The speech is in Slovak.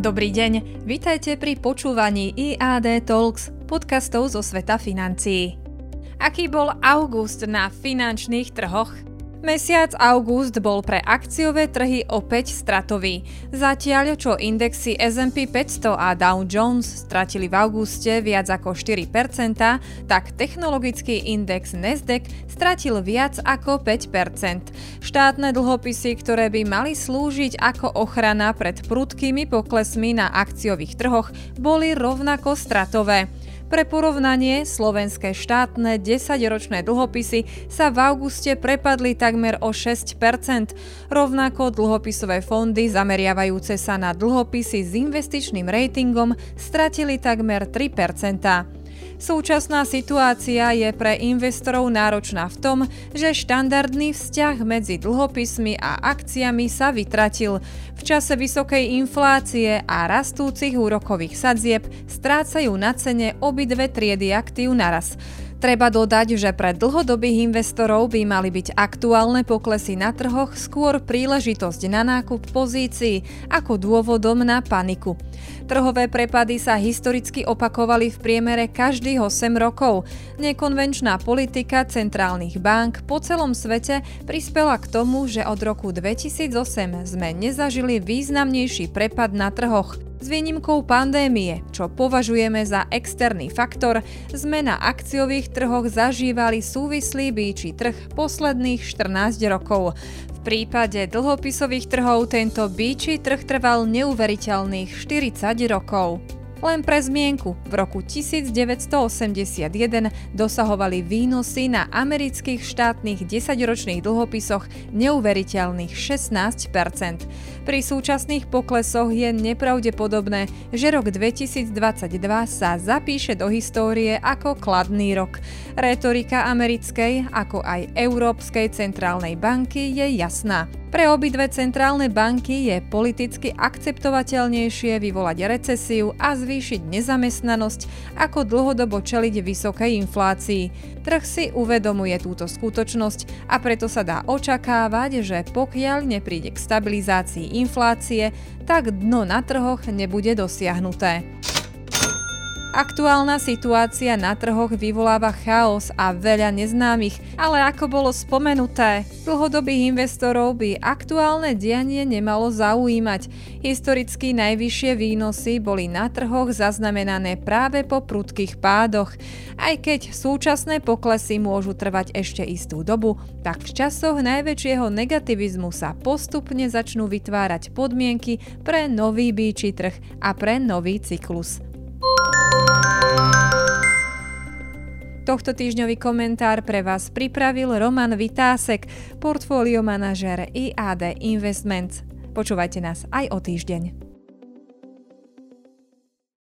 Dobrý deň, vitajte pri počúvaní IAD Talks, podcastov zo sveta financií. Aký bol august na finančných trhoch? Mesiac august bol pre akciové trhy opäť stratový. Zatiaľ, čo indexy S&P 500 a Dow Jones stratili v auguste viac ako 4%, tak technologický index Nasdaq stratil viac ako 5%. Štátne dlhopisy, ktoré by mali slúžiť ako ochrana pred prudkými poklesmi na akciových trhoch, boli rovnako stratové. Pre porovnanie, slovenské štátne 10-ročné dlhopisy sa v auguste prepadli takmer o 6%, rovnako dlhopisové fondy zameriavajúce sa na dlhopisy s investičným ratingom stratili takmer 3%. Súčasná situácia je pre investorov náročná v tom, že štandardný vzťah medzi dlhopismi a akciami sa vytratil. V čase vysokej inflácie a rastúcich úrokových sadzieb strácajú na cene obidve triedy aktív naraz. Treba dodať, že pre dlhodobých investorov by mali byť aktuálne poklesy na trhoch skôr príležitosť na nákup pozícií ako dôvodom na paniku. Trhové prepady sa historicky opakovali v priemere každých 8 rokov. Nekonvenčná politika centrálnych bank po celom svete prispela k tomu, že od roku 2008 sme nezažili významnejší prepad na trhoch. S výnimkou pandémie, čo považujeme za externý faktor, sme na akciových trhoch zažívali súvislý býčí trh posledných 14 rokov. V prípade dlhopisových trhov tento býčí trh trval neuveriteľných 40 rokov. Len pre zmienku, v roku 1981 dosahovali výnosy na amerických štátnych 10-ročných dlhopisoch neuveriteľných 16 Pri súčasných poklesoch je nepravdepodobné, že rok 2022 sa zapíše do histórie ako kladný rok. Retorika americkej, ako aj Európskej centrálnej banky je jasná. Pre obidve centrálne banky je politicky akceptovateľnejšie vyvolať recesiu a zvýšiť nezamestnanosť, ako dlhodobo čeliť vysokej inflácii. Trh si uvedomuje túto skutočnosť a preto sa dá očakávať, že pokiaľ nepríde k stabilizácii inflácie, tak dno na trhoch nebude dosiahnuté. Aktuálna situácia na trhoch vyvoláva chaos a veľa neznámych, ale ako bolo spomenuté, dlhodobých investorov by aktuálne dianie nemalo zaujímať. Historicky najvyššie výnosy boli na trhoch zaznamenané práve po prudkých pádoch. Aj keď súčasné poklesy môžu trvať ešte istú dobu, tak v časoch najväčšieho negativizmu sa postupne začnú vytvárať podmienky pre nový býči trh a pre nový cyklus. Tohto týždňový komentár pre vás pripravil Roman Vitásek, portfólio manažer IAD Investments. Počúvajte nás aj o týždeň.